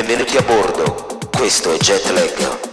Benvenuti a bordo, questo è Jetlag.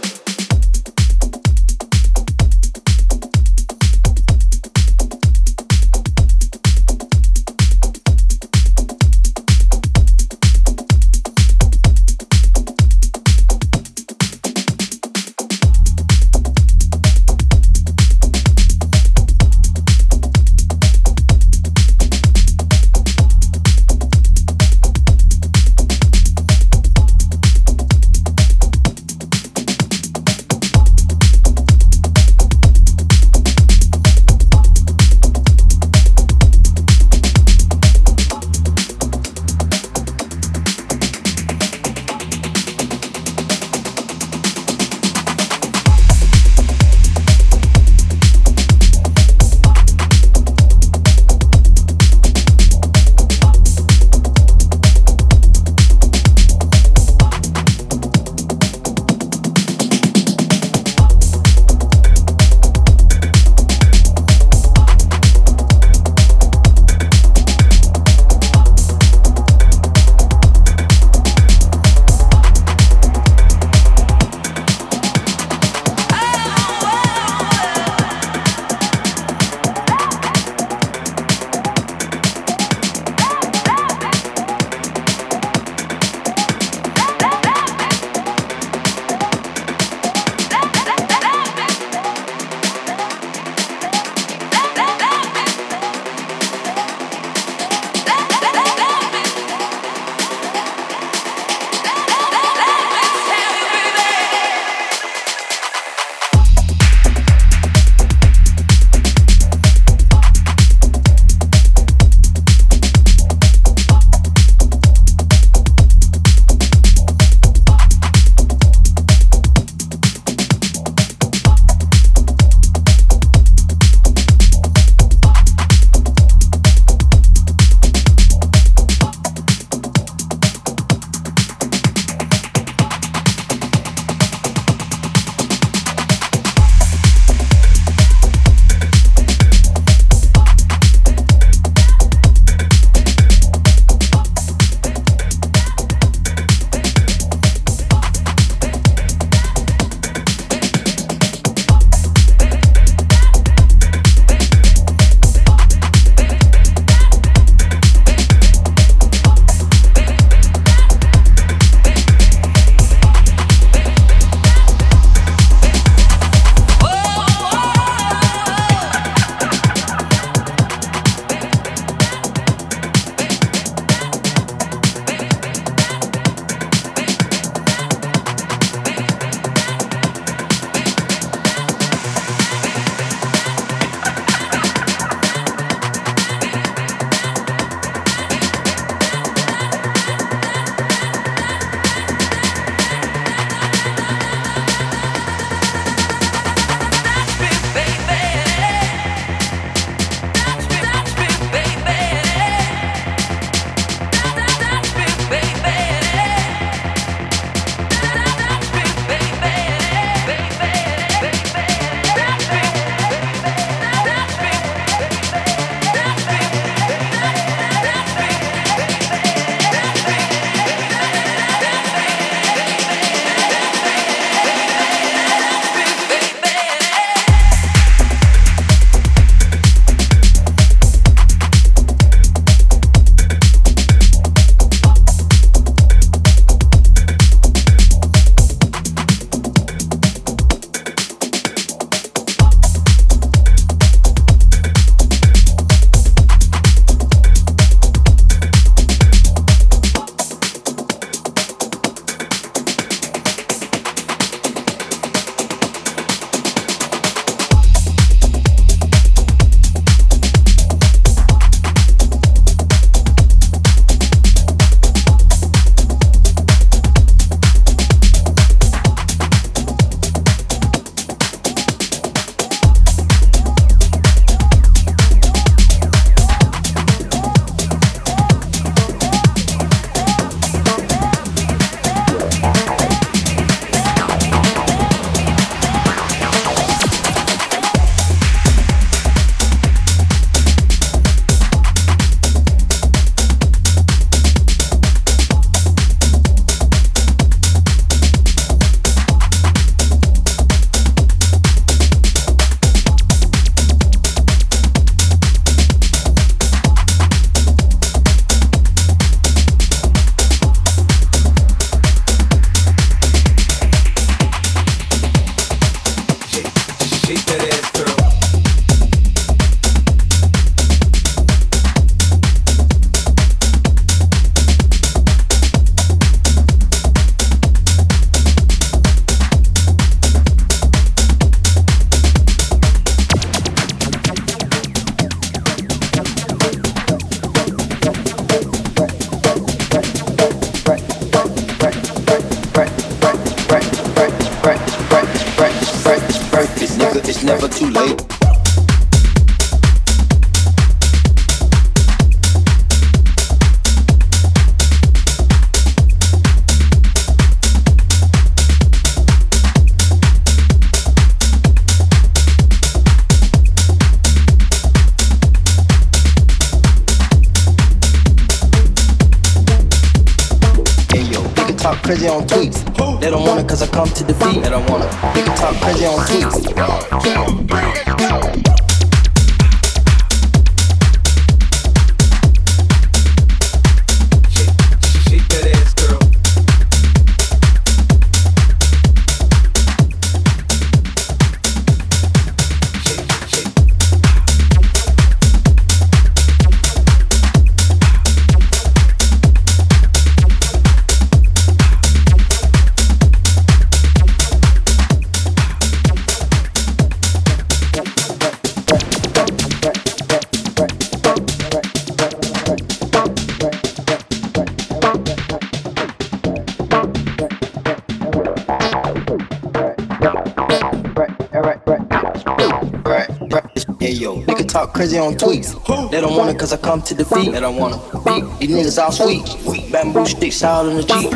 On tweets. They don't want it cause I come to defeat. They don't want to beat. These niggas all sweet. Bamboo sticks out in the Jeep.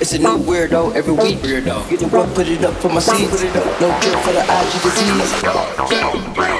It's a new weirdo every week. Weirdo. Get the work, put it up for my seeds. No cure for the IG disease.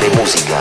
de música.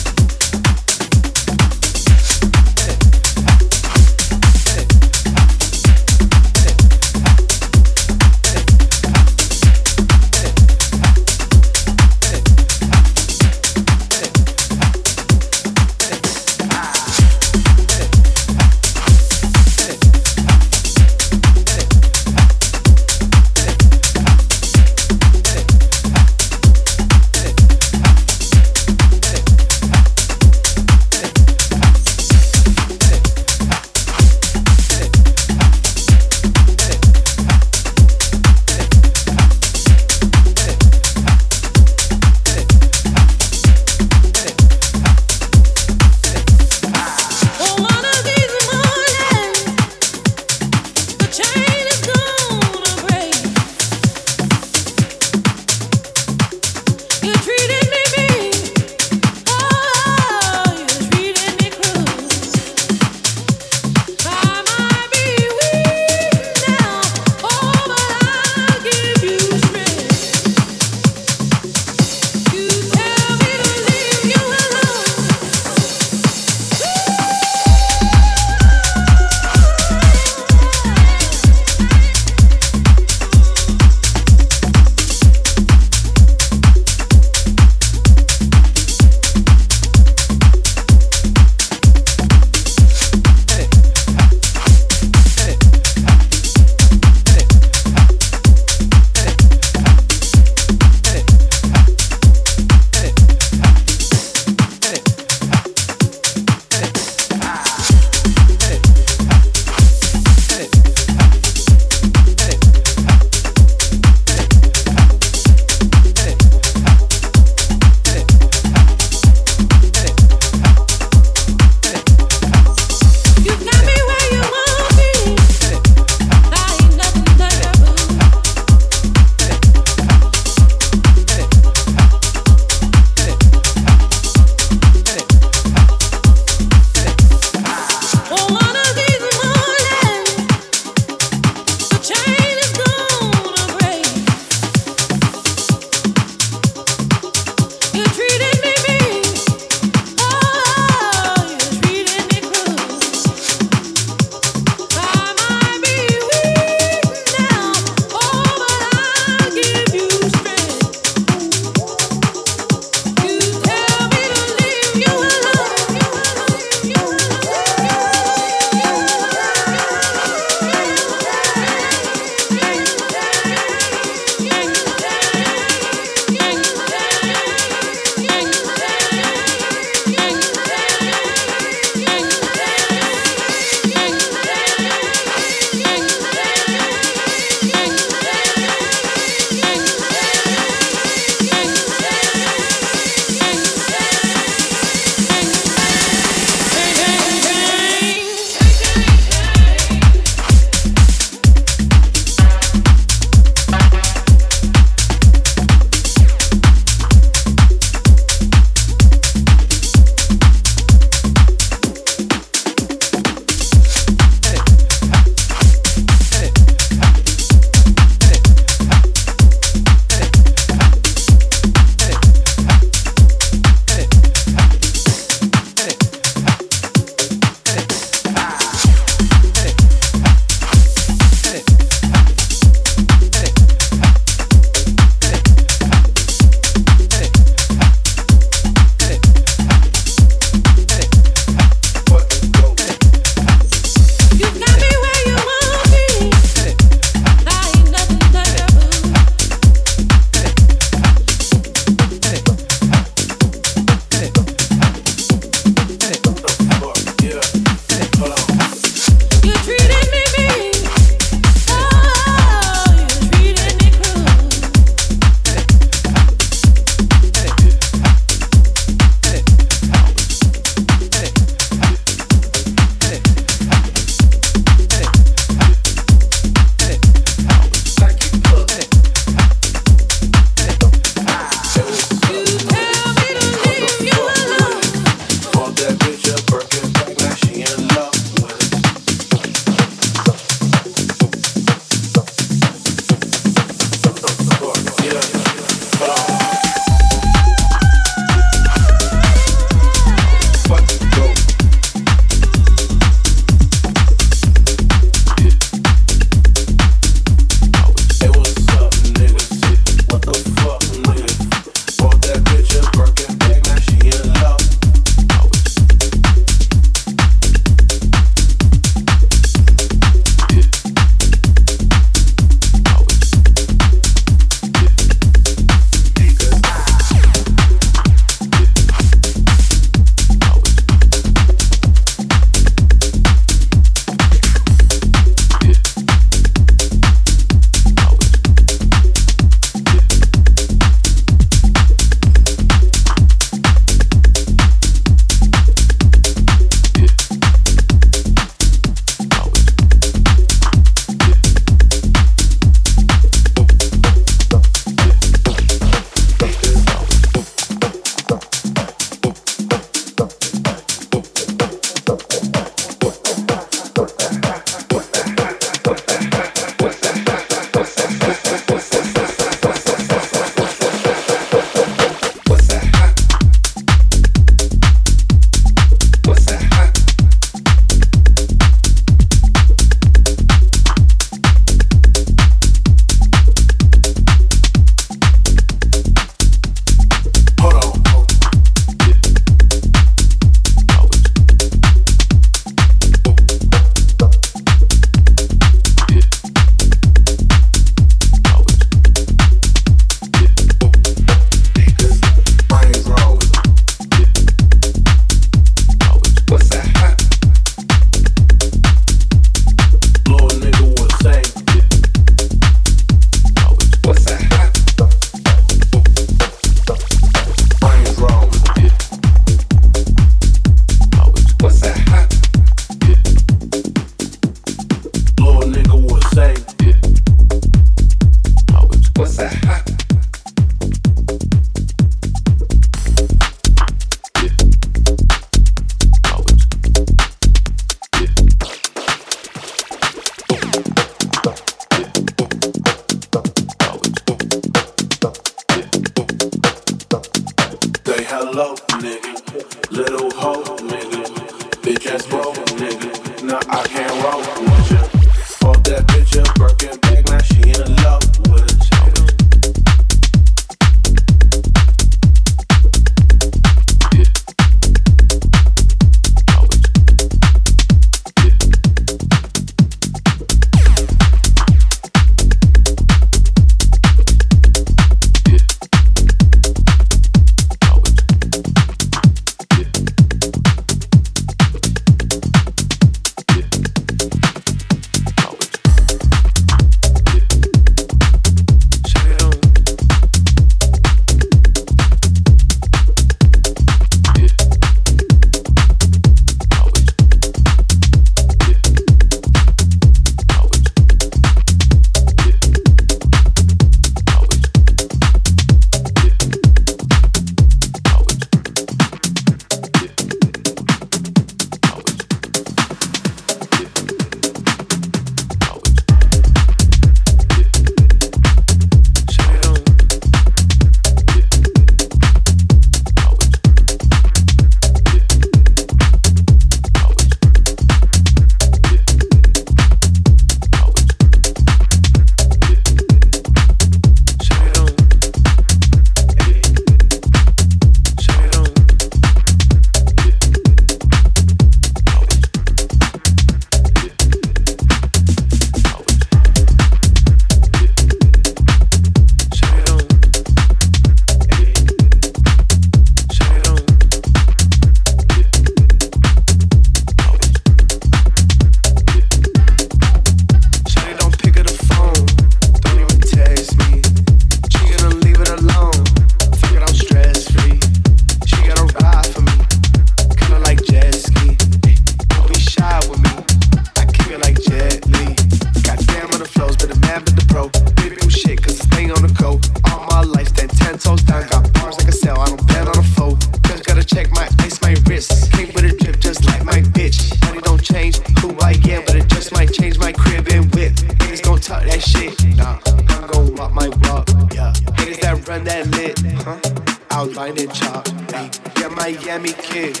kid.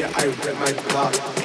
Yeah, I read my block.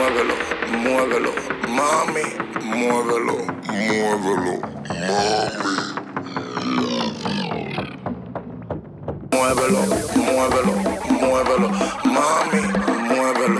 muévelo, muévelo, mami, muévelo, muévelo, mami. Muévelo, muévelo, muévelo, mami, muévelo.